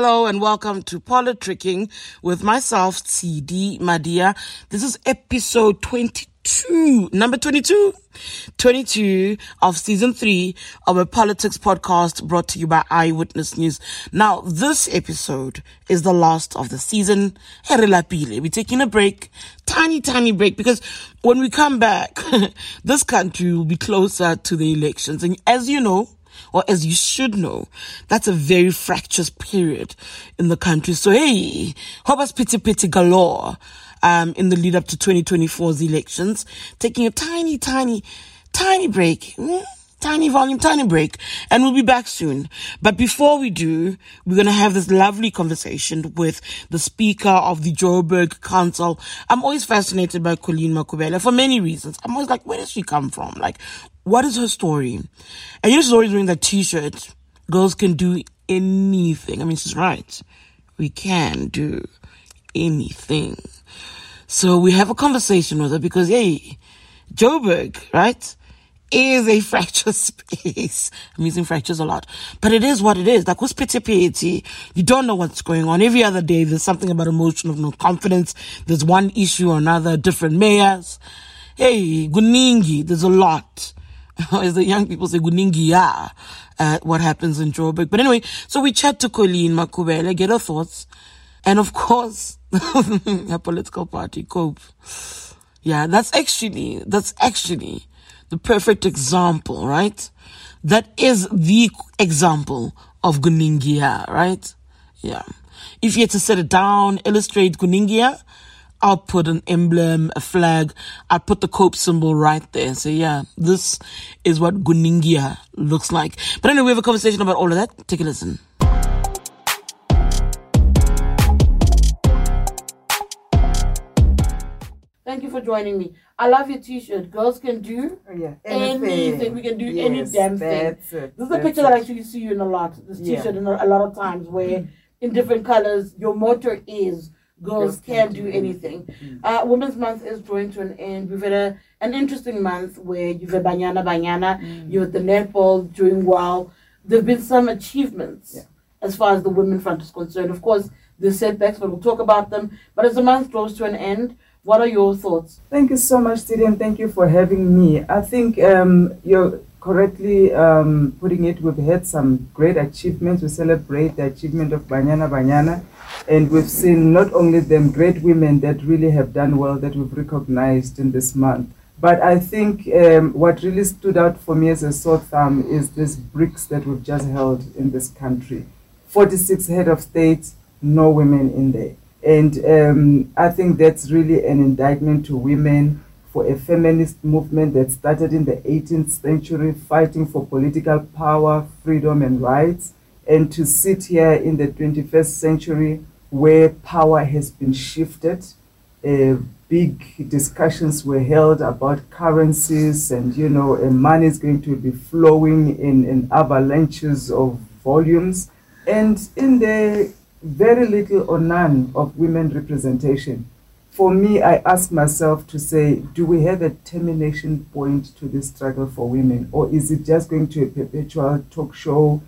hello, and welcome to Politricking with myself, Tshidi Madia. This is episode 22, number 22, 22 of season three of a politics podcast brought to you by Eyewitness News. Now, this episode is the last of the season. We're taking a break, tiny, tiny break, because when we come back, this country will be closer to the elections. And as you know, or as you should know, that's a very fractious period in the country. So hey, hobas pity pity galore, um, in the lead up to 2024's elections, taking a tiny, tiny, tiny break. Mm, tiny volume, tiny break, and we'll be back soon. But before we do, we're going to have this lovely conversation with the speaker of the Joburg Council. I'm always fascinated by Colleen Makhubele for many reasons. I'm always like, where does she come from? Like, what is her story? And she's always wearing that t-shirt. Girls can do anything. I mean, she's right. We can do anything. So we have a conversation with her because, hey, Joburg, right, is a fractured space. I'm using fractures a lot, but it is what it is. Like with pity pity, you don't know what's going on. Every other day, there's something about emotion of no confidence. There's one issue or another, different mayors. Hey, guningi, there's a lot. as the young people say, guningia, at what happens in Joburg. But anyway, so we chat to Colleen Makhubele, get her thoughts. And of course, her political party, COPE. Yeah, that's actually, that's actually the perfect example, right? That is the example of Guningia, right? Yeah. If you had to set it down, illustrate Guningia, I'll put an emblem, a flag. I'll put the COPE symbol right there. So yeah, this is what Guningia looks like. But anyway, we have a conversation about all of that. Take a listen. Thank you for joining me. I love your t-shirt. Girls can do oh, yeah, anything. anything. We can do yes, any damn thing. It, this is a picture it. that I actually see you in a lot. This t-shirt yeah. in a, a lot of times where mm. in different colors your motto is girls can't do anything. Uh, Women's Month is drawing to an end. We've had a, an interesting month where you've had Banyana Banyana, mm. you had the netball doing well. There have been some achievements yeah. as far as the women front is concerned. Of course, the setbacks, but we'll talk about them. But as the month draws to an end, what are your thoughts? Thank you so much, Tshidi, and thank you for having me. I think um, you're correctly um, putting it. We've had some great achievements. We celebrate the achievement of Banyana Banyana and we've seen not only them great women that really have done well that we've recognized in this month, but I think um, what really stood out for me as a sore thumb is this BRICS that we've just held in this country. 46 head of states, no women in there. And um, I think that's really an indictment to women for a feminist movement that started in the 18th century fighting for political power, freedom, and rights and to sit here in the 21st century where power has been shifted. Uh, big discussions were held about currencies and you know money is going to be flowing in, in avalanches of volumes and in the very little or none of women representation for me i ask myself to say do we have a termination point to this struggle for women or is it just going to a perpetual talk show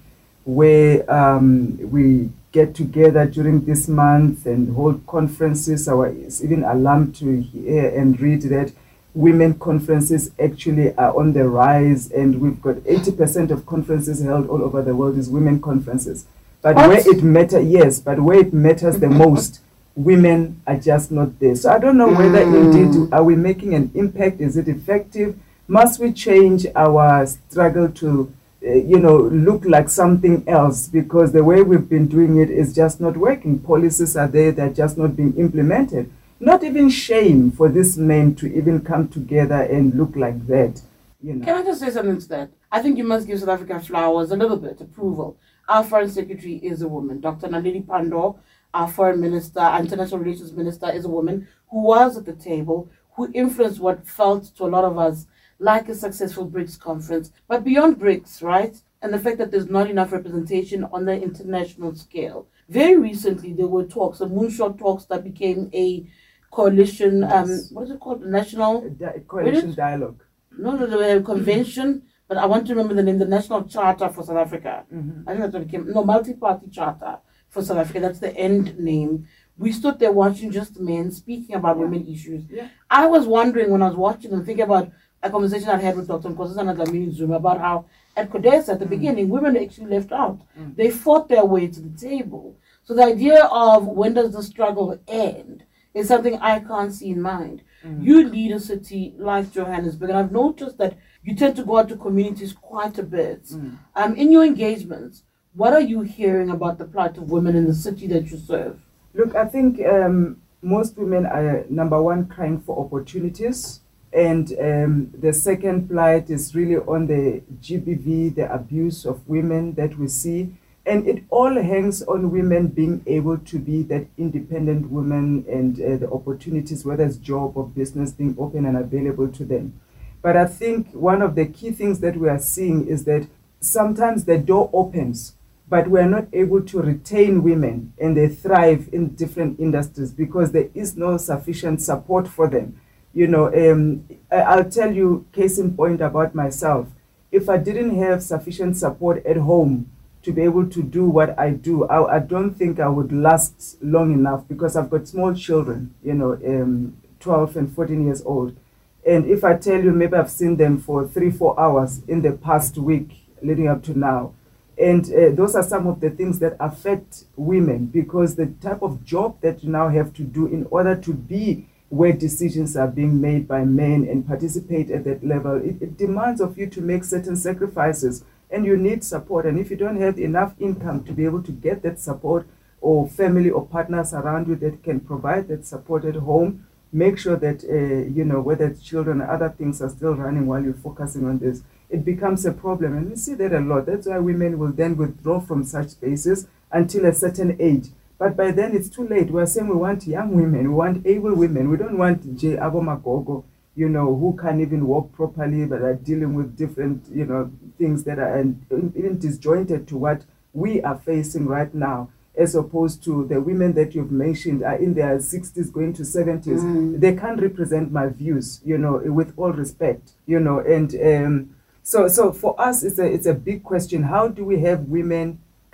where um, we get together during this month and hold conferences. I was even alarmed to hear and read that women conferences actually are on the rise, and we've got 80% of conferences held all over the world is women conferences. But what? where it matters, yes, but where it matters the most, women are just not there. So I don't know whether mm. indeed are we making an impact? Is it effective? Must we change our struggle to uh, you know, look like something else because the way we've been doing it is just not working. Policies are there, they're just not being implemented. Not even shame for this men to even come together and look like that. You know. Can I just say something to that? I think you must give South Africa flowers a little bit, approval. Our foreign secretary is a woman. Dr. Naledi Pandor, our foreign minister, international relations minister, is a woman who was at the table, who influenced what felt to a lot of us like a successful BRICS conference. But beyond BRICS, right, and the fact that there's not enough representation on the international scale. Very recently, there were talks, the moonshot talks that became a coalition, um, yes. what is it called? National Di- Coalition Dialogue. No, no, the convention, but I want to remember the name, the National Charter for South Africa. Mm-hmm. I think that's what it became. No, multi party charter for South Africa. That's the end name. We stood there watching just men speaking about Yeah. women issues. Yeah. I was wondering when I was watching them, thinking about a conversation I had with Dr. Nkosazana Dlamini Zuma about how at CODESA at the mm. beginning, women actually left out. Mm. They fought their way to the table. So the idea of when does the struggle end is something I can't see in mind. Mm. You lead a city like Johannesburg, and I've noticed that you tend to go out to communities quite a bit. Um, in your engagements, what are you hearing about the plight of women in the city that you serve? Look, I think um, most women are number one crying for opportunities, and um, the second plight is really on the GBV, the abuse of women that we see, and it all hangs on women being able to be that independent woman and uh, the opportunities, whether it's job or business, being open and available to them. But I think one of the key things that we are seeing is that sometimes the door opens but we are not able to retain women and they thrive in different industries because there is no sufficient support for them. You know, um, I'll tell you case in point about myself. If I didn't have sufficient support at home to be able to do what I do, I, I don't think I would last long enough because I've got small children, you know, um, 12 and 14 years old. And if I tell you, maybe I've seen them for three, four hours in the past week leading up to now. And uh, those are some of the things that affect women because the type of job that you now have to do in order to be where decisions are being made by men and participate at that level, it, it demands of you to make certain sacrifices and you need support. And if you don't have enough income to be able to get that support or family or partners around you that can provide that support at home, make sure that, uh, you know, whether it's children or other things are still running while you're focusing on this it becomes a problem. And we see that a lot. That's why women will then withdraw from such spaces until a certain age. But by then it's too late. We're saying we want young women, we want able women. We don't want J. Abomagogo, you know, who can't even walk properly but are dealing with different, you know, things that are and even disjointed to what we are facing right now. As opposed to the women that you've mentioned are in their 60s going to 70s. They can't represent my views, you know, with all respect, you know, and um, so, so for us, it's a it's a big question. How do we have women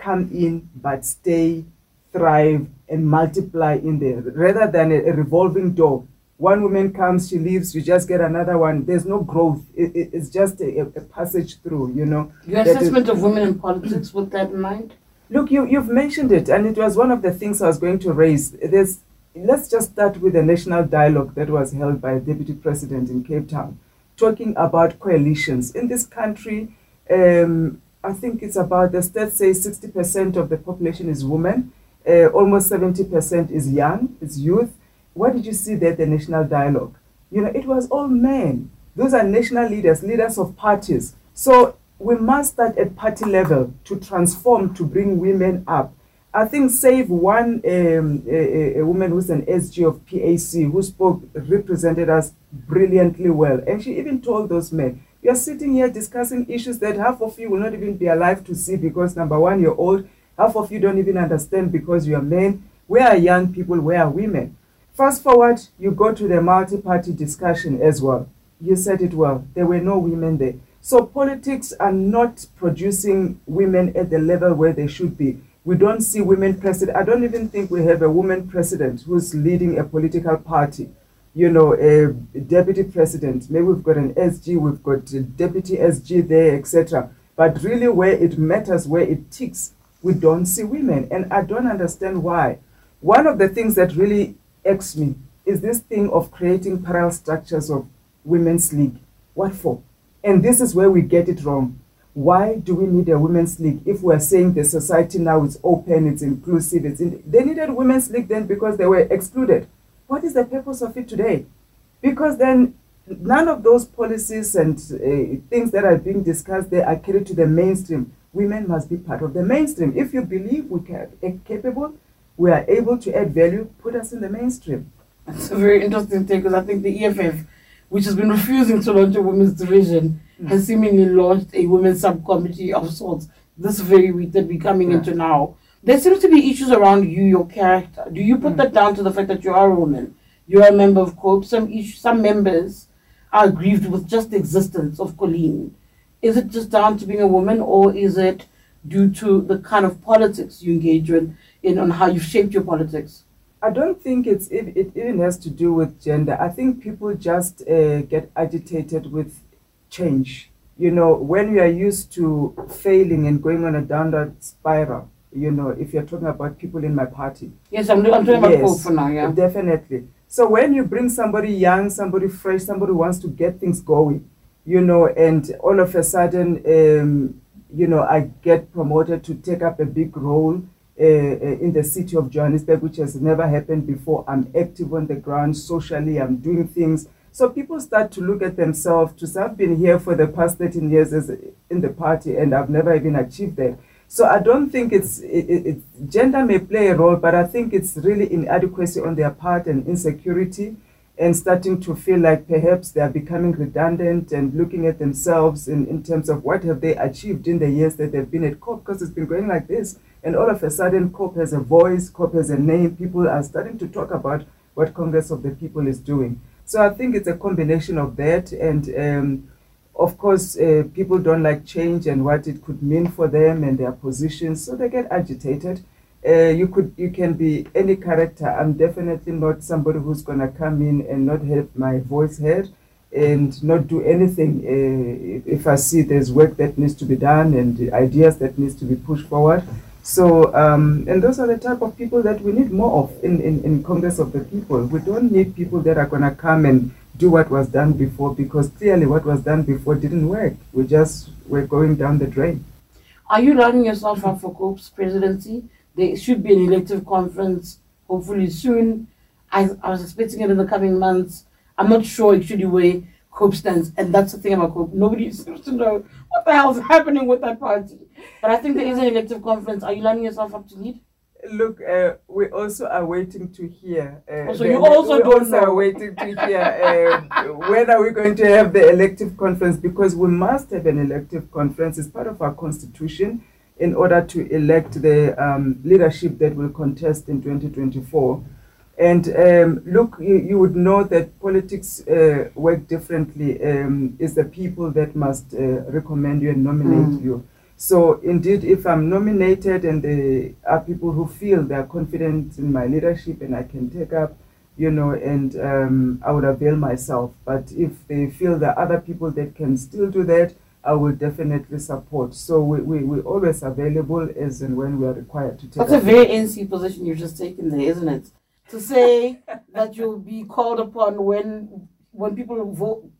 come in but stay, thrive, and multiply in there, rather than a, a revolving door? One woman comes, she leaves, you just get another one. There's no growth. It, it- it's just a, a passage through, you know. Your assessment of women in politics with that in mind? Look, you, you've mentioned it, and it was one of the things I was going to raise. There's, let's just start with the national dialogue that was held by a deputy president in Cape Town, talking about coalitions. In this country, um, I think it's about, the stats say 60% of the population is women, uh, almost 70% is young, is youth. What did you see there the national dialogue? You know, it was all men. Those are national leaders, leaders of parties. So we must start at party level to transform, to bring women up. I think save one um, a, a- woman who's an SG of PAC who spoke, represented us brilliantly well. And she even told those men, you're sitting here discussing issues that half of you will not even be alive to see because number one, you're old. Half of you don't even understand because you're men. Where are young people? Where are women? Fast forward, you go to the multi-party discussion as well. You said it well. There were no women there. So politics are not producing women at the level where they should be. We don't see women president. I don't even think we have a woman president who's leading a political party. You know, a deputy president. Maybe we've got an SG, we've got a deputy SG there, etc. But really, where it matters, where it ticks, we don't see women, and I don't understand why. One of the things that really irks me is this thing of creating parallel structures of women's league. What for? And this is where we get it wrong. Why do we need a women's league if we're saying the society now is open, it's inclusive, it's in, they needed women's league then because they were excluded. What is the purpose of it today? Because then none of those policies and uh, things that are being discussed there are carried to the mainstream. Women must be part of the mainstream. If you believe we are capable, we are able to add value, put us in the mainstream. It's a very interesting take because I think the EFF, which has been refusing to launch a women's division, has seemingly launched a women's subcommittee of sorts this very week that we're coming Yeah. into now. There seems to be issues around you, your character. Do you put Mm. that down to the fact that you are a woman? You are a member of COPE. Some issues, some members are grieved with just the existence of Colleen. Is it just down to being a woman, or is it due to the kind of politics you engage in, in on how you've shaped your politics? I don't think it's it, it even has to do with gender. I think people just uh, get agitated with change. You know, when you are used to failing and going on a downward spiral, you know, if you're talking about people in my party. Yes, I'm, I'm talking about Yes, COPE for now, yeah. Definitely. So when you bring somebody young, somebody fresh, somebody wants to get things going, you know, and all of a sudden, um, you know, I get promoted to take up a big role uh, uh, in the city of Johannesburg, which has never happened before. I'm active on the ground socially. I'm doing things. So people start to look at themselves to say, I've been here for the past 13 years as in the party and I've never even achieved that. So I don't think it's it, it, gender may play a role, but I think it's really inadequacy on their part and insecurity, and starting to feel like perhaps they are becoming redundant and looking at themselves in, in terms of what have they achieved in the years that they've been at COPE because it's been going like this, and all of a sudden COPE has a voice, COPE has a name. People are starting to talk about what Congress of the People is doing. So I think it's a combination of that and. Um, of course, uh, people don't like change and what it could mean for them and their positions, so they get agitated. Uh, you could, you can be any character. I'm definitely not somebody who's gonna come in and not have my voice heard and not do anything. Uh, if, I see there's work that needs to be done and ideas that needs to be pushed forward. So, um, and those are the type of people that we need more of in, in, in Congress of the People. We don't need people that are gonna come and do what was done before because clearly what was done before didn't work. We just were going down the drain. Are you lining yourself up for COPE's presidency? There should be an elective conference, hopefully soon. I, I was expecting it in the coming months. I'm not sure actually where COPE stands, and that's the thing about COPE. Nobody seems to know what the hell is happening with that party. But I think there is an elective conference. Are you lining yourself up to lead? Look, uh, we also are waiting to hear. Uh, Oh, so you also we don't also know. are waiting to hear uh, when are we going to have the elective conference because we must have an elective conference. It's part of our constitution in order to elect the um, leadership that will contest in 2024. And um, look, you, you would know that politics uh, work differently. Um, it's the people that must uh, recommend you and nominate Mm. you. So indeed, if I'm nominated and there are people who feel they are confident in my leadership and I can take up, you know, and um, I would avail myself. But if they feel there are other people that can still do that, I will definitely support. So we, we, we're always available as and when we are required to take That's a very ANC position you've just taken there, isn't it? To say that you'll be called upon when when people vote,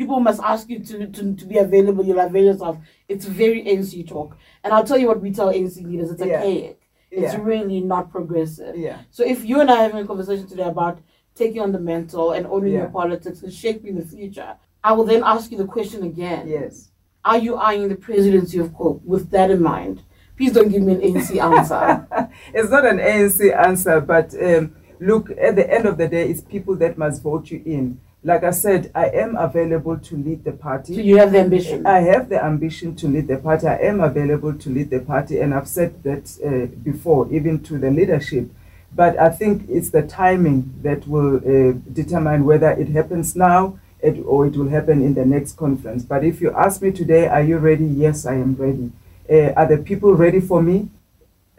people must ask you to, to, to be available, you'll avail yourself. It's very ANC talk. And I'll tell you what we tell ANC leaders, it's Yeah. archaic. It's Yeah. really not progressive. Yeah. So if you and I are having a conversation today about taking on the mantle and owning your politics and shaping the future, I will then ask you the question again. Yes. Are you eyeing the presidency of COPE with that in mind? Please don't give me an ANC answer. it's not an ANC answer, but um, look, at the end of the day, it's people that must vote you in. Like I said, I am available to lead the party. so you have the ambition. I have the ambition to lead the party. I am available to lead the party, and I've said that uh, before, even to the leadership. But I think it's the timing that will uh, determine whether it happens now it, or it will happen in the next conference. But if you ask me today, are you ready? Yes, I am ready. Uh, are the people ready for me?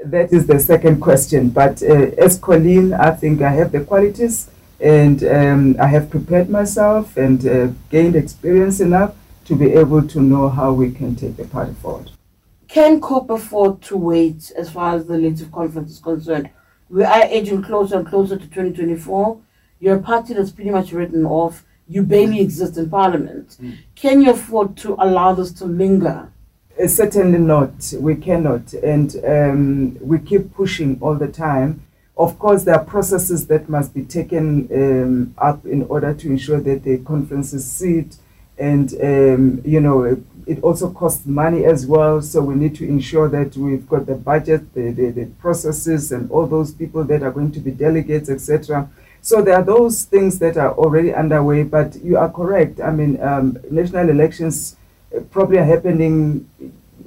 That is the second question. But uh, as Colleen, I think I have the qualities and um, I have prepared myself and uh, gained experience enough to be able to know how we can take the party forward. Can COPE afford to wait as far as the elective conference is concerned? We are edging closer and closer to 2024. You're a party that's pretty much written off. You barely exist in parliament. Can you afford to allow this to linger? Uh, certainly not. We cannot. And um, we keep pushing all the time. Of course, there are processes that must be taken um, up in order to ensure that the conferences sit. And, um, you know, it, it also costs money as well. So we need to ensure that we've got the budget, the, the, the processes, and all those people that are going to be delegates, etc. So there are those things that are already underway. But you are correct. I mean, um, national elections uh, probably are happening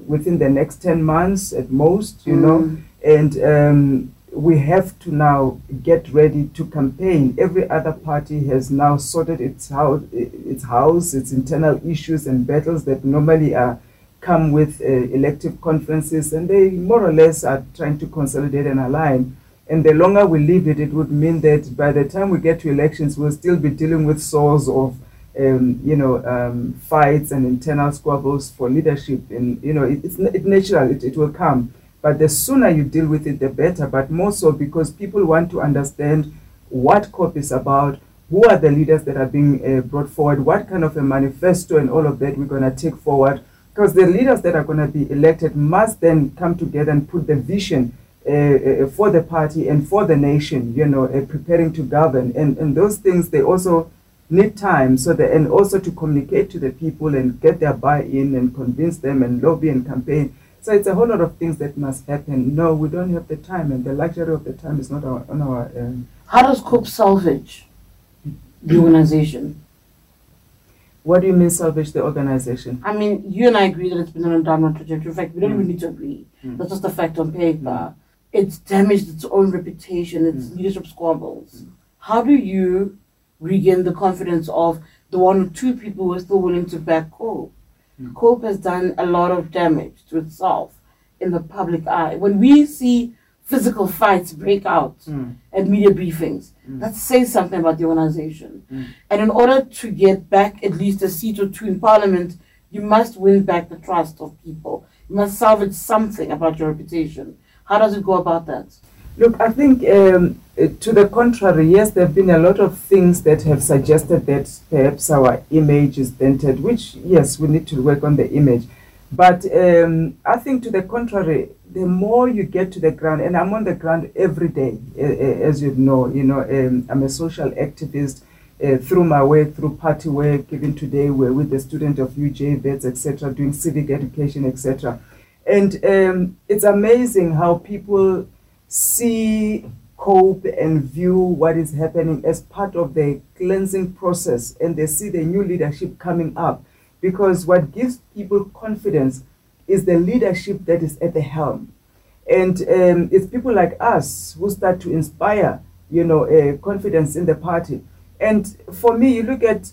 within the next 10 months at most, you know, Mm. and um, we have to now get ready to campaign. Every other party has now sorted its house, its house, its internal issues and battles that normally are come with uh, elective conferences, and they more or less are trying to consolidate and align. And the longer we leave it, it would mean that by the time we get to elections, we'll still be dealing with sores of, um, you know, um, fights and internal squabbles for leadership. And you know, it, it's it's natural; it, it will come. But the sooner you deal with it, the better. But more so because people want to understand what COPE is about, who are the leaders that are being uh, brought forward, what kind of a manifesto and all of that we're going to take forward. Because the leaders that are going to be elected must then come together and put the vision uh, uh, for the party and for the nation, you know, uh, preparing to govern. And, and those things, they also need time so that, and also to communicate to the people and get their buy-in and convince them and lobby and campaign. So it's a whole lot of things that must happen. No, we don't have the time, and the luxury of the time is not our, on our. Um, How does COPE salvage the organization? what do you mean salvage the organization? I mean, you and I agree that it's been on a downward trajectory. In fact, we don't Mm. even need to agree. Mm. That's just a fact on paper. It's damaged its own reputation, its Mm. leadership squabbles. How do you regain the confidence of the one or two people who are still willing to back COPE? Mm. COPE has done a lot of damage to itself in the public eye. When we see physical fights break out at media briefings, Mm. that says something about the organization. Mm. And in order to get back at least a seat or two in parliament, you must win back the trust of people. You must salvage something about your reputation. How does it go about that? Look, I think um, uh, to the contrary, yes, there have been a lot of things that have suggested that perhaps our image is dented, which, yes, we need to work on the image. But um, I think to the contrary, the more you get to the ground, and I'm on the ground every day, uh, as you know, you know, um, I'm a social activist uh, through my work, through party work. Even today, we're with the student of UJ vets, etc., doing civic education, etc. And um, it's amazing how people see, cope, and view what is happening as part of the cleansing process, and they see the new leadership coming up. Because what gives people confidence is the leadership that is at the helm. And um, it's people like us who start to inspire, you know, uh, confidence in the party. And for me, you look at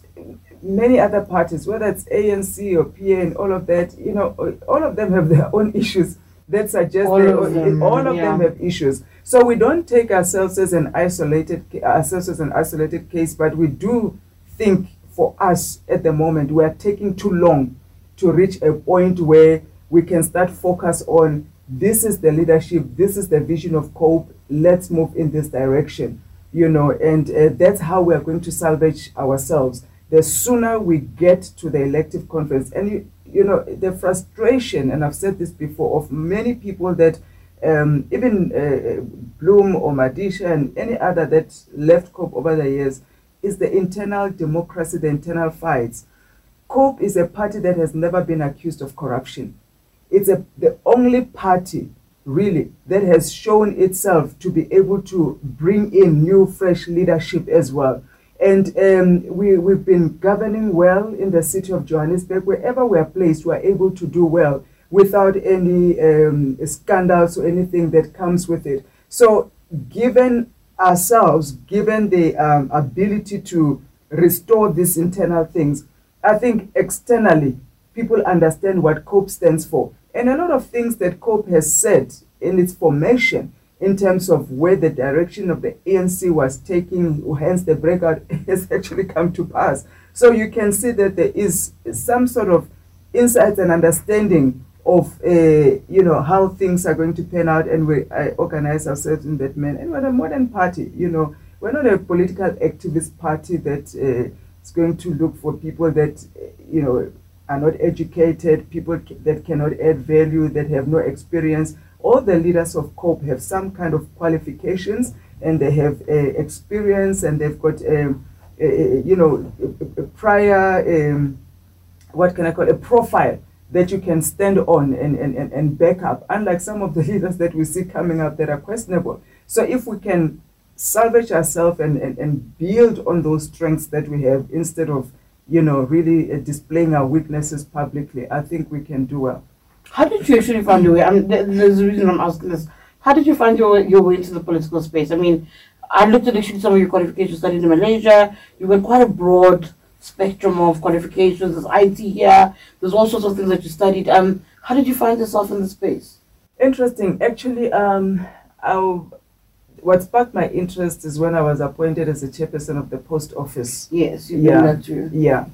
many other parties, whether it's ANC or PA and all of that, you know, all of them have their own issues that suggest All they- of them, all of yeah. them have issues. So we don't take ourselves as an isolated ourselves as an isolated case, but we do think for us at the moment we are taking too long to reach a point where we can start focus on this is the leadership, this is the vision of COPE, let's move in this direction, you know, and uh, that's how we are going to salvage ourselves. The sooner we get to the elective conference, and you, you know, the frustration, and I've said this before, of many people that um, even uh, Bloom or Madisha and any other that left COPE over the years is the internal democracy, the internal fights. COPE is a party that has never been accused of corruption. It's a, the only party, really, that has shown itself to be able to bring in new, fresh leadership as well. And um, we, we've been governing well in the city of Johannesburg. Wherever we are placed, we are able to do well without any um, scandals or anything that comes with it. So, given ourselves, given the um, ability to restore these internal things, I think externally people understand what COPE stands for. And a lot of things that COPE has said in its formation in terms of where the direction of the ANC was taking, hence the breakout, has actually come to pass. So you can see that there is some sort of insights and understanding of uh, you know how things are going to pan out, and we organize ourselves in that manner. And we're a modern party, you know, we're not a political activist party that uh, is going to look for people that uh, you know are not educated, people that cannot add value, that have no experience. All the leaders of COPE have some kind of qualifications, and they have uh, experience, and they've got um, uh, you know a, a prior. Um, what can I call a profile that you can stand on and, and, and, and back up, unlike some of the leaders that we see coming up that are questionable. So if we can salvage ourselves and, and, and build on those strengths that we have instead of, you know, really uh, displaying our weaknesses publicly, I think we can do well. How did you actually find your way? I mean, there's a reason I'm asking this. How did you find your way, your way into the political space? I mean, I looked at actually some of your qualifications studied in Malaysia. You got quite a broad spectrum of qualifications. There's IT here. There's all sorts of things that you studied. Um, How did you find yourself in the space? Interesting. Actually, um, I, what sparked my interest is when I was appointed as the chairperson of the post office. Yes, you Yeah. that too. Yeah.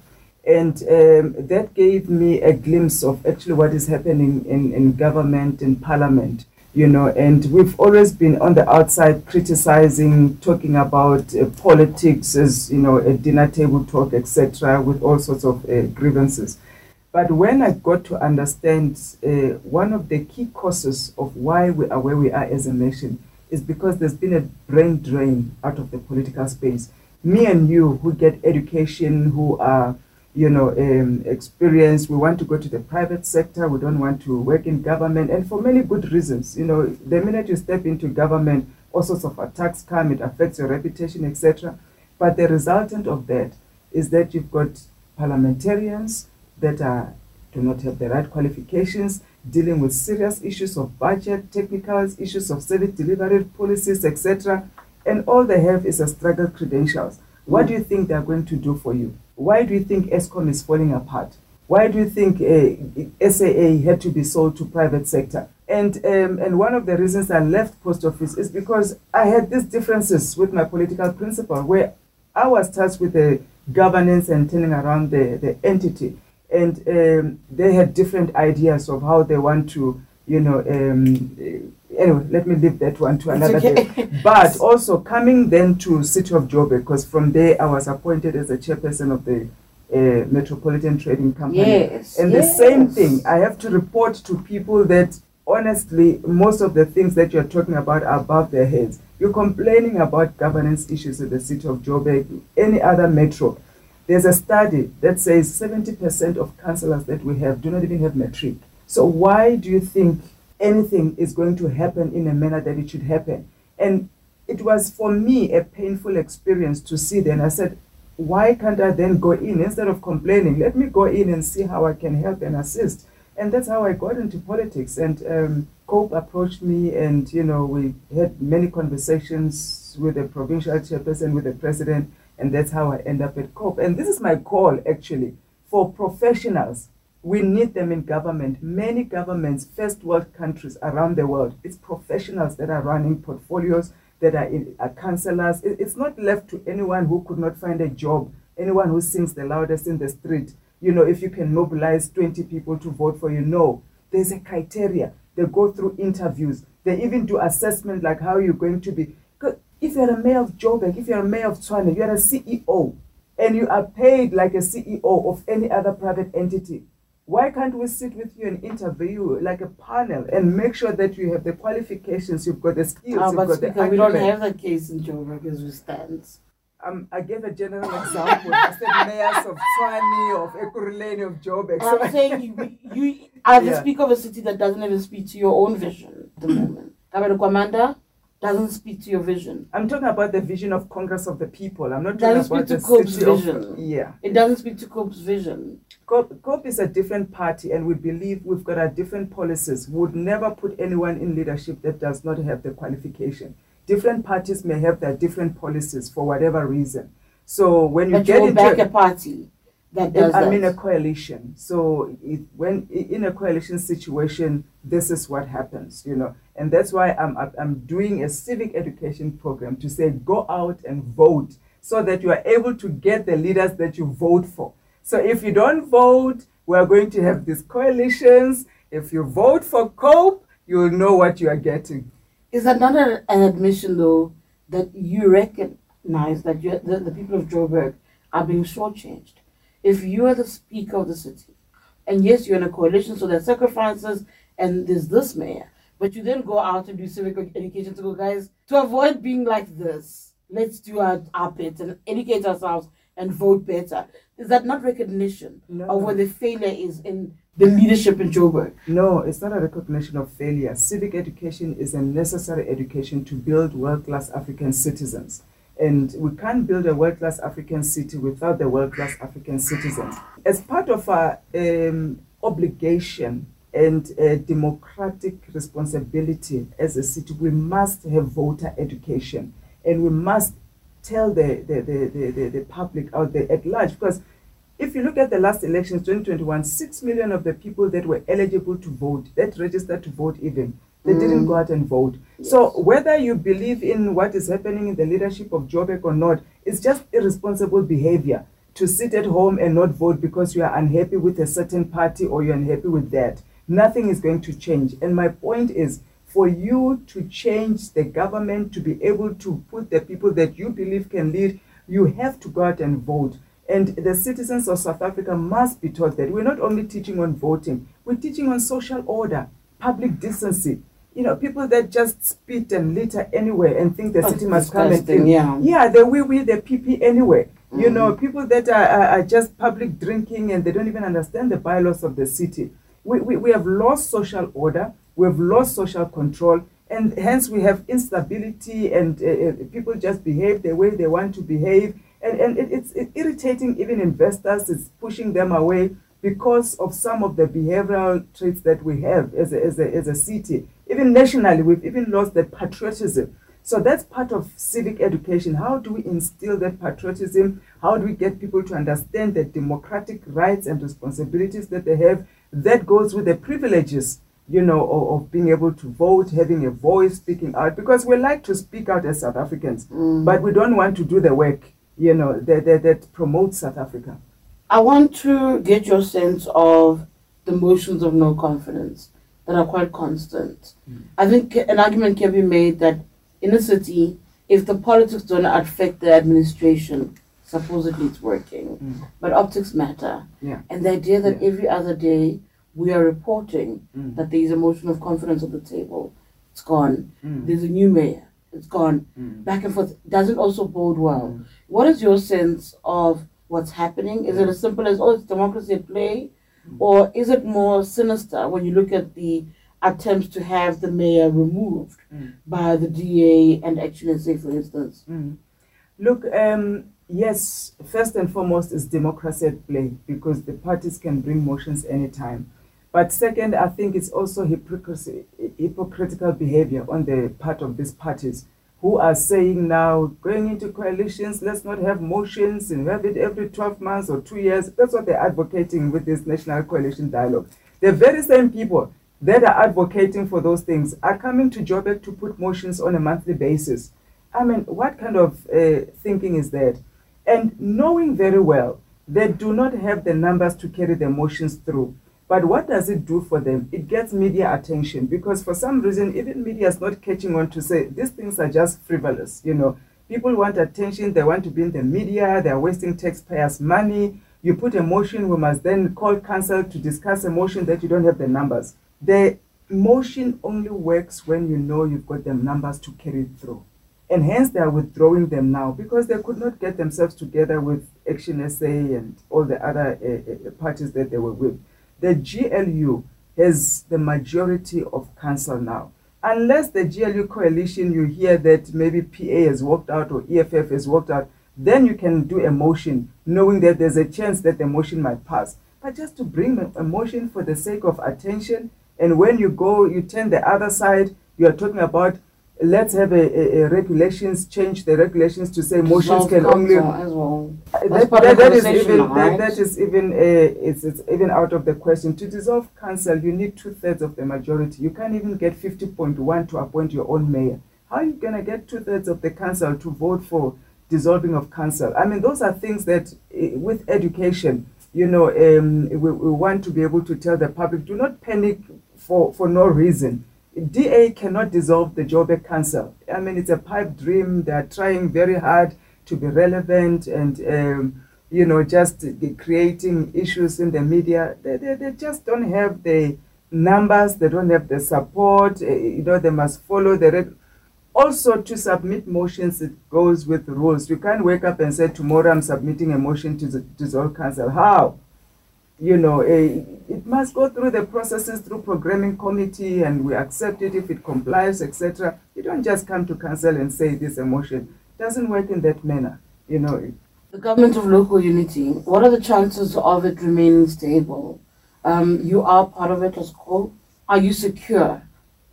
And um, that gave me a glimpse of actually what is happening in, in government and parliament, you know. And we've always been on the outside criticizing, talking about uh, politics as, you know, a dinner table talk, etc., with all sorts of uh, grievances. But when I got to understand uh, one of the key causes of why we are where we are as a nation is because there's been a brain drain out of the political space. Me and you, who get education, who are, you know, um, experienced, we want to go to the private sector. We don't want to work in government, and for many good reasons. You know, the minute you step into government, all sorts of attacks come. It affects your reputation, etc. But the resultant of that is that you've got parliamentarians that are, do not have the right qualifications, dealing with serious issues of budget, technicals, issues of service delivery policies, etc. And all they have is a struggle credentials. What do you think they're going to do for you? Why do you think Eskom is falling apart? Why do you think uh, SAA had to be sold to private sector? And um, and one of the reasons I left post office is because I had these differences with my political principal, where I was tasked with the governance and turning around the, the entity, and um, they had different ideas of how they want to, you know. Um, uh, anyway, let me leave that one to another okay. day. But also coming then to City of Joburg, because from there I was appointed as the chairperson of the uh, Metropolitan Trading Company. Yes. And the same thing, I have to report to people that honestly, most of the things that you're talking about are above their heads. You're complaining about governance issues in the city of Joburg, any other metro. There's a study that says 70% of councillors that we have do not even have matric. So why do you think anything is going to happen in a manner that it should happen? And it was for me a painful experience to see. And I said, why can't I then go in instead of complaining? Let me go in and see how I can help and assist. And that's how I got into politics. And um, Cope approached me, and you know we had many conversations with the provincial chairperson, with the president, and that's how I end up at Cope. And this is my call actually for professionals. We need them in government. Many governments, first world countries around the world, it's professionals that are running portfolios, that are, in, are counselors. It- it's not left to anyone who could not find a job, anyone who sings the loudest in the street. You know, if you can mobilize 20 people to vote for you, no. There's a criteria. They go through interviews. They even do assessment like how you're going to be. If you're a mayor of Joburg, if you're a mayor of Tshwane, you're a CEO, and you are paid like a CEO of any other private entity. Why can't we sit with you and interview you like a panel and make sure that you have the qualifications, you've got the skills, Ah, you've got the we don't have that case in Joburg as we stand. Um, I gave a general example. I said mayors of Tshwane, of Ekurhuleni, of Joburg. So- I'm saying you, you are the Yeah. speaker of a city that doesn't even speak to your own vision at the moment. Gwamanda doesn't speak to your vision. I'm talking about the vision of Congress of the People. I'm not talking about speak the to Cope's city of vision. yeah. It doesn't speak to Cope's vision. COPE, COPE is a different party, and we believe we've got our different policies. We would never put anyone in leadership that does not have the qualification. Different parties may have their different policies for whatever reason. So when you But get back into a party that does I'm that. in a coalition. So it, when in a coalition situation, this is what happens, you know, and that's why I'm I'm- doing a civic education program to say go out and vote, so that you are able to get the leaders that you vote for. So if you don't vote, we are going to have these coalitions. If you vote for COPE, you will know what you are getting. Is that not a, an admission, though, that you recognize that you, the, the people of Joburg are being shortchanged? If you are the speaker of the city, and yes, you're in a coalition, so there's sacrifices, and there's this mayor, but you then go out and do civic education to go, guys, to avoid being like this, let's do our, our bit and educate ourselves and vote better. Is that not recognition No. of where the failure is in the leadership in Joburg? No, it's not a recognition of failure. Civic education is a necessary education to build world class African citizens. And we can't build a world class African city without the world class African citizens. As part of our um, obligation and uh, democratic responsibility as a city, we must have voter education and we must tell the, the, the, the, the, public out there at large because If you look at the last elections, 2021, 6 million of the people that were eligible to vote, that registered to vote even, they didn't go out and vote. So whether you believe in what is happening in the leadership of Joburg or not, it's just irresponsible behavior to sit at home and not vote because you are unhappy with a certain party or you're unhappy with that. Nothing is going to change. And my point is for you to change the government to be able to put the people that you believe can lead, you have to go out and vote. And the citizens of South Africa must be taught that we're not only teaching on voting, we're teaching on social order, public decency. You know, people that just spit and litter anywhere and think the That's city must come and clean. yeah. Yeah, the wee wee, the pee pee anywhere. You mm. know, people that are, are, are just public drinking and they don't even understand the bylaws of the city. We, we, we have lost social order, we have lost social control, and hence we have instability and uh, uh, people just behave the way they want to behave. And, and it, it's it irritating even investors, it's pushing them away because of some of the behavioral traits that we have as a, as a, as a city. Even nationally, we've even lost that patriotism. So that's part of civic education. How do we instill that patriotism? How do we get people to understand the democratic rights and responsibilities that they have? That goes with the privileges, you know, of, of being able to vote, having a voice, speaking out, because we like to speak out as South Africans, mm. but we don't want to do the work, you know, that, that, that promotes South Africa. I want to get your sense of the motions of no confidence that are quite constant. Mm. I think an argument can be made that in a city, if the politics don't affect the administration, supposedly it's working. Mm. But optics matter. Yeah. And the idea that Yeah. every other day we are reporting Mm. that there is a motion of confidence on the table, it's gone. Mm. There's a new mayor, it's gone. Mm. Back and forth doesn't also bode well. Mm. What is your sense of what's happening? Is it as simple as, oh, it's democracy at play? Or is it more sinister when you look at the attempts to have the mayor removed by the DA and Action SA, for instance? Look, um, yes, first and foremost is democracy at play because the parties can bring motions anytime. But second, I think it's also hypocritical behavior on the part of these parties who are saying now, going into coalitions, let's not have motions and have it every 12 months or two years. That's what they're advocating with this national coalition dialogue. The very same people that are advocating for those things are coming to Joburg to put motions on a monthly basis. I mean, what kind of uh, thinking is that? And knowing very well they do not have the numbers to carry the motions through. But what does it do for them? It gets media attention because for some reason, even media is not catching on to say these things are just frivolous. You know, people want attention, they want to be in the media, they're wasting taxpayers' money. You put a motion, we must then call council to discuss a motion that you don't have the numbers. The motion only works when you know you've got the numbers to carry through. And hence they are withdrawing them now because they could not get themselves together with Action SA and all the other uh, uh, parties that they were with. The GLU has the majority of council now. Unless the GLU coalition, you hear that maybe PA has walked out or EFF has walked out, then you can do a motion knowing that there's a chance that the motion might pass. But just to bring a- motion for the sake of attention, and when you go, you turn the other side, you are talking about let's have a, a, a regulations, change the regulations to say motions can only as well. that, that- that is even now, that, that is even uh, it's, it's even out of the question. To dissolve council, you need two thirds of the majority. You can't even get fifty point one to appoint your own mayor. How are you gonna get two thirds of the council to vote for dissolving of council? I mean, those are things that uh, with education, you know, um, we, we want to be able to tell the public: do not panic for for no reason. DA cannot dissolve the Joburg Council. I mean, it's a pipe dream. They are trying very hard to be relevant and, um, you know, just creating issues in the media. They, they, they just don't have the numbers, they don't have the support. uh, You know, they must follow the. Reg- also, to submit motions, it goes with rules. You can't wake up and say, Tomorrow I'm submitting a motion to dis- dissolve council. How? You know, eh, it must go through the processes through programming committee and we accept it if it complies, etc. You don't just come to council and say this emotion. doesn't work in that manner. You know, The government of local unity, what are the chances of it remaining stable? Um, you are part of it as co. Are you secure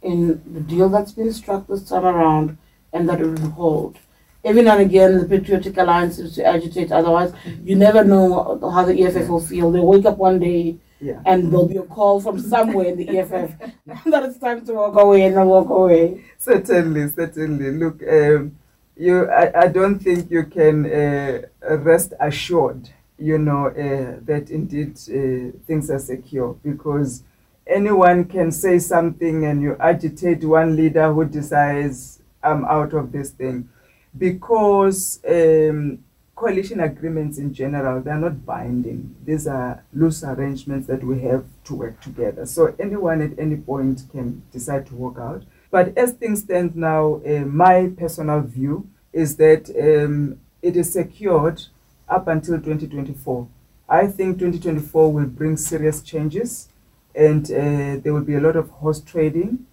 in the deal that's been struck this time around and that it will hold? Every now and again the Patriotic Alliance seems to agitate. Otherwise, you never know how the EFF will feel. They wake up one day Yeah. and there'll be a call from somewhere in the EFF that it's time to walk away and they'll walk away. Certainly, certainly. Look, um, you, I, I don't think you can uh, rest assured, you know, uh, that indeed uh, things are secure because anyone can say something and you agitate one leader who decides, I'm out of this thing. Because um, coalition agreements in general, they're not binding. These are loose arrangements that we have to work together. So anyone at any point can decide to walk out. But as things stand now, uh, my personal view is that um, it is secured up until 2024. I think 2024 will bring serious changes and uh, there will be a lot of horse trading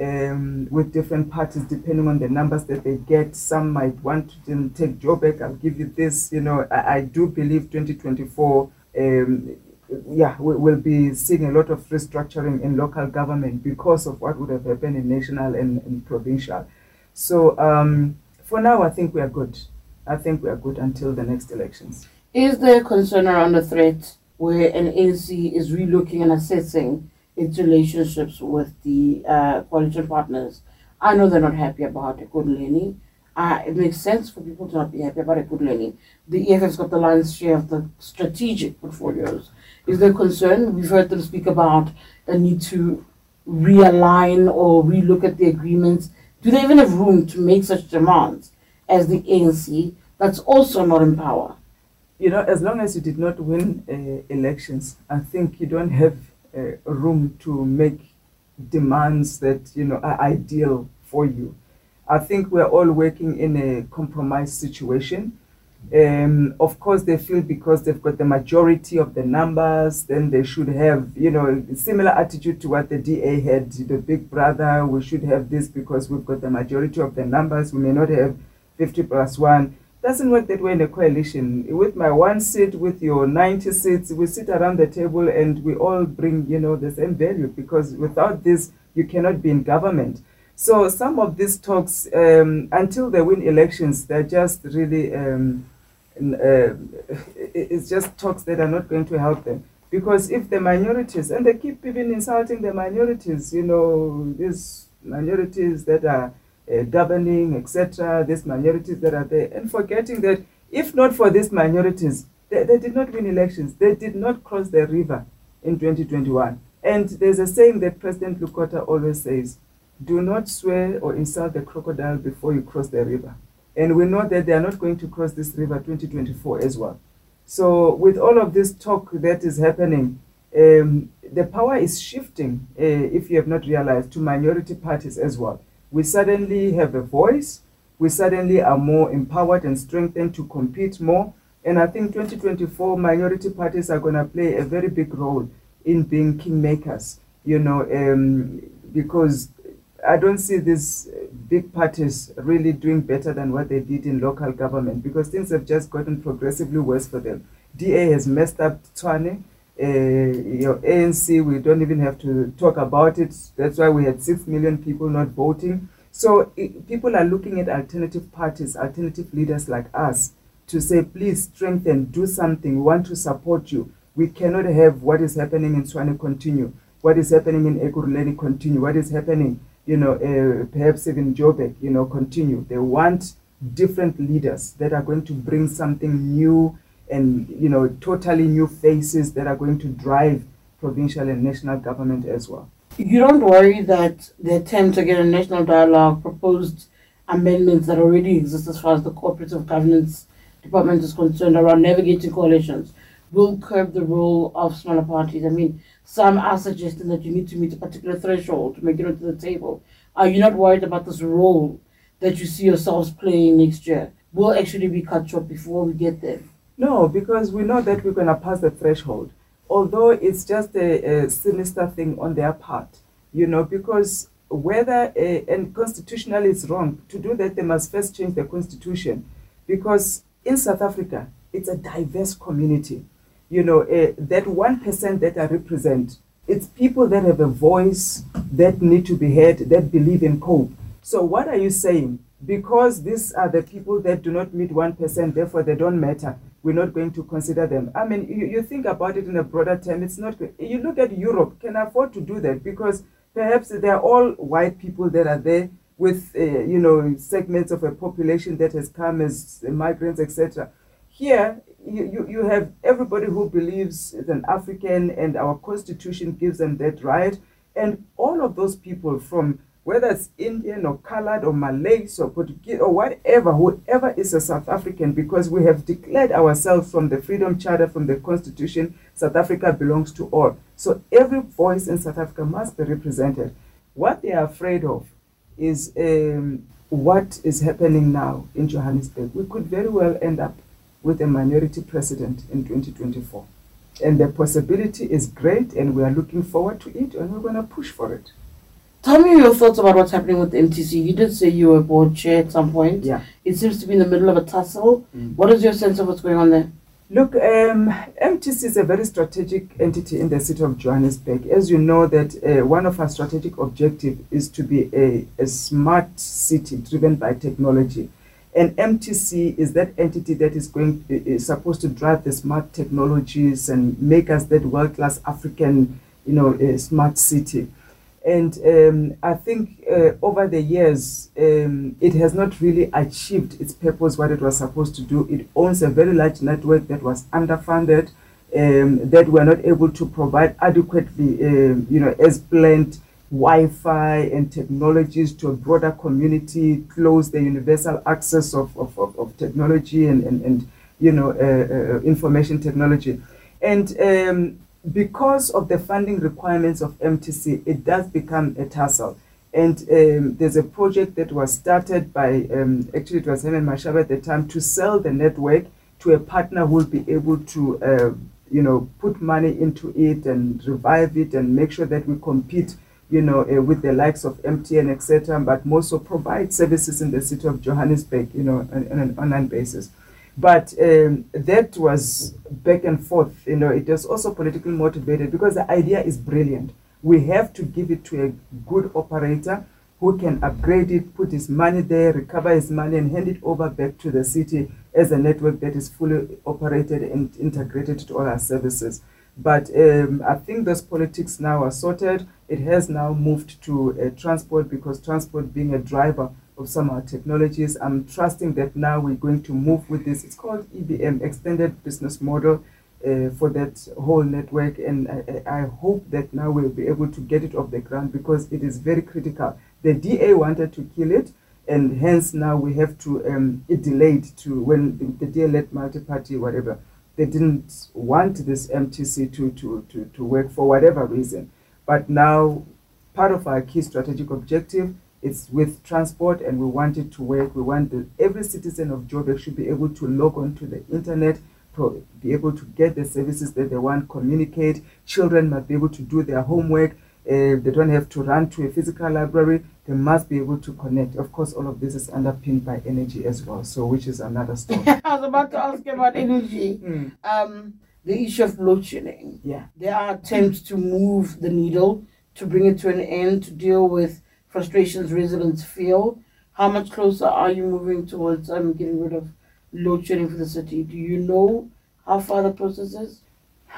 um, with different parties depending on the numbers that they get. Some might want to take Joburg, I'll give you this. You know, I, I do believe 2024 um, yeah, we will be seeing a lot of restructuring in local government because of what would have happened in national and, and provincial. So um, for now, I think we are good. I think we are good until the next elections. Is there concern around the threat where an ANC is relooking and assessing its relationships with the uh, coalition partners? I know they're not happy about Ekurhuleni. Uh, it makes sense for people to not be happy about Ekurhuleni. The EFF's got the lion's share of the strategic portfolios. Is there concern? We've heard them speak about a need to realign or relook at the agreements. Do they even have room to make such demands as the ANC that's also not in power? You know, as long as you did not win uh, elections, I think you don't have room to make demands that you know are ideal for you. I think we're all working in a compromise situation. Um, of course, they feel because they've got the majority of the numbers, then they should have, you know, similar attitude to what the DA had, the big brother. We should have this because we've got the majority of the numbers. We may not have 50 plus one. Doesn't work that way in a coalition. With my one seat, with your 90 seats, we sit around the table and we all bring, you know, the same value because without this, you cannot be in government. So some of these talks, um, until they win elections, they're just really, um, uh, it's just talks that are not going to help them. Because if the minorities, and they keep even insulting the minorities, you know, these minorities that are uh, governing, etc., these minorities that are there, and forgetting that if not for these minorities, they, they did not win elections. They did not cross the river in 2021. And there's a saying that President Lekota always says, do not swear or insult the crocodile before you cross the river. And we know that they are not going to cross this river 2024 as well. So, with all of this talk that is happening, um, the power is shifting, uh, if you have not realized, to minority parties as well. We suddenly have a voice, we suddenly are more empowered and strengthened to compete more. And I think 2024 minority parties are going to play a very big role in being kingmakers, you know, um, because I don't see these big parties really doing better than what they did in local government because things have just gotten progressively worse for them. DA has messed up Tshwane. Uh, your ANC, we don't even have to talk about it. That's why we had 6 million people not voting. So it, people are looking at alternative parties, alternative leaders like us to say, please strengthen, do something. We want to support you. We cannot have what is happening in Tshwane continue. What is happening in Ekurhuleni continue. What is happening you know, uh, perhaps even Joburg, you know, continue. They want different leaders that are going to bring something new and, you know, totally new faces that are going to drive provincial and national government as well. You don't worry that the attempt to get a national dialogue proposed amendments that already exist as far as the cooperative governance department is concerned around navigating coalitions will curb the role of smaller parties. I mean, some are suggesting that you need to meet a particular threshold to make it onto the table. Are you not worried about this role that you see yourselves playing next year? Will actually be cut short before we get there? No, because we know that we're going to pass the threshold. Although it's just a, a sinister thing on their part, you know, because whether, uh, and constitutionally it's wrong, to do that they must first change the constitution. Because in South Africa, it's a diverse community you know, uh, that 1% that I represent, it's people that have a voice that need to be heard, that believe in COPE. So, what are you saying? because these are the people that do not meet 1%, therefore they don't matter. We're not going to consider them. I mean, you, you think about it in a broader term, it's not good. You look at Europe, can afford to do that because perhaps they're all white people that are there with, uh, you know, segments of a population that has come as migrants, etc. Here, you, you, you have everybody who believes is an African, and our constitution gives them that right. And all of those people from whether it's Indian or colored or Malays or Portuguese or whatever, whoever is a South African, because we have declared ourselves from the Freedom Charter, from the Constitution, South Africa belongs to all. So every voice in South Africa must be represented. What they are afraid of is um, what is happening now in Johannesburg. We could very well end up with a minority president in 2024. And the possibility is great, and we are looking forward to it, and we're going to push for it. Tell me your thoughts about what's happening with MTC. You did say you were board chair at some point. Yeah. It seems to be in the middle of a tussle. Mm. What is your sense of what's going on there? Look, um, MTC is a very strategic entity in the city of Johannesburg. As you know, that uh, one of our strategic objectives is to be a, a smart city driven by technology. And MTC is that entity that is going is supposed to drive the smart technologies and make us that world class African, you know, uh, smart city. And um, I think uh, over the years, um, it has not really achieved its purpose, what it was supposed to do. It owns a very large network that was underfunded, um, that were not able to provide adequately, um, you know, as planned Wi-Fi and technologies to a broader community, close the universal access of, of, of, of technology and, and, and, you know, uh, uh, information technology. And um, because of the funding requirements of MTC, it does become a tussle. And um, there's a project that was started by, um, actually, it was Herman Mashaba at the time, to sell the network to a partner who will be able to, uh, you know, put money into it and revive it and make sure that we compete, you know, uh, with the likes of MTN, etc., but more so provide services in the city of Johannesburg, you know, on, on an online basis. But um, that was back and forth. You know, it was also politically motivated because the idea is brilliant. We have to give it to a good operator who can upgrade it, put his money there, recover his money, and hand it over back to the city as a network that is fully operated and integrated to all our services. But um, I think those politics now are sorted. It has now moved to uh, transport because transport being a driver of some of our technologies. I'm trusting that now we're going to move with this. It's called EBM, Extended Business Model, uh, for that whole network. And I, I hope that now we'll be able to get it off the ground because it is very critical. The DA wanted to kill it, and hence now we have to, um, it delayed to when the, the DA led multi-party, whatever. They didn't want this MTC to, to, to, to work for whatever reason. But now, part of our key strategic objective it's with transport and we want it to work. We want that every citizen of Joburg should be able to log on to the internet, to be able to get the services that they want, communicate. Children must be able to do their homework. Uh, they don't have to run to a physical library. They must be able to connect. Of course, all of this is underpinned by energy as well, so which is another story. I was about to ask about energy. Mm, Um, the issue of load shedding. yeah. There are attempts to move the needle to bring it to an end to deal with frustrations residents feel. How much closer are you moving towards um, getting rid of load shedding for the city? Do you know how far the process is?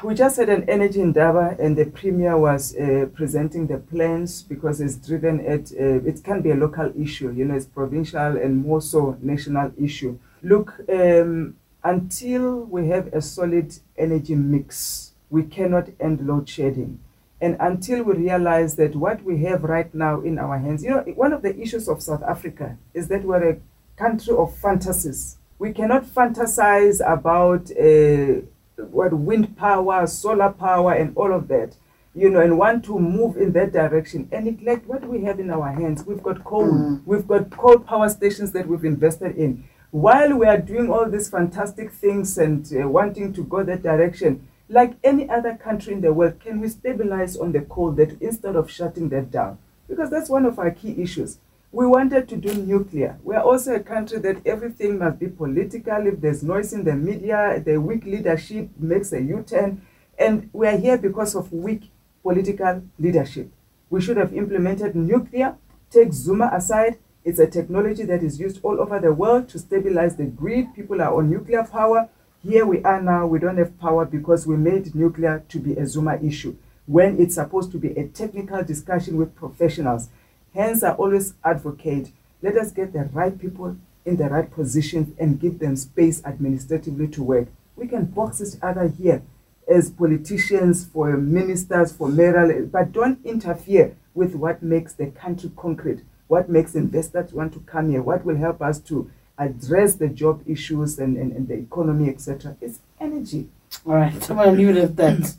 We just had an energy in and the premier was uh, presenting the plans because it's driven at uh, it can be a local issue, you know, it's provincial and more so national issue. Look, um, until we have a solid energy mix, we cannot end load shedding. And until we realize that what we have right now in our hands, you know, one of the issues of South Africa is that we're a country of fantasies. We cannot fantasize about uh, what wind power, solar power, and all of that, you know, and want to move in that direction and neglect what we have in our hands. We've got coal, Mm. we've got coal power stations that we've invested in. While we are doing all these fantastic things and uh, wanting to go that direction, like any other country in the world, can we stabilize on the coal that instead of shutting that down? Because that's one of our key issues. We wanted to do nuclear. We are also a country that everything must be political. If there's noise in the media, the weak leadership makes a U turn. And we are here because of weak political leadership. We should have implemented nuclear, take Zuma aside, It's a technology that is used all over the world to stabilize the grid. People are on nuclear power. Here we are now, we don't have power because we made nuclear to be a Zuma issue when it's supposed to be a technical discussion with professionals. Hence, I always advocate let us get the right people in the right positions and give them space administratively to work. We can box each other here as politicians, for ministers, for mayoral, but don't interfere with what makes the country concrete, what makes investors want to come here, what will help us to address the job issues and, and, and the economy, etc. It's energy. All right, leave it at that.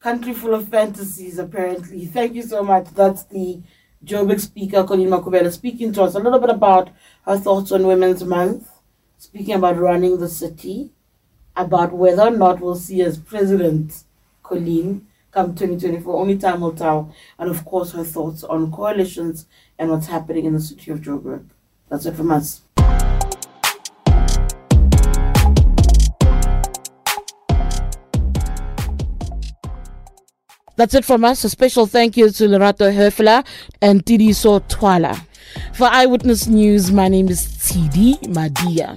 Country full of fantasies, apparently. Thank you so much. That's the Joburg speaker, Colleen Makhubele, speaking to us a little bit about her thoughts on Women's Month, speaking about running the city, about whether or not we'll see as President Colleen come 2024. Only time will tell. And of course, her thoughts on coalitions and what's happening in the city of Joburg. That's it from us. That's it from us. A special thank you to Lerato Herfler and Tidiso Twala. For Eyewitness News, my name is Tshidi Madia.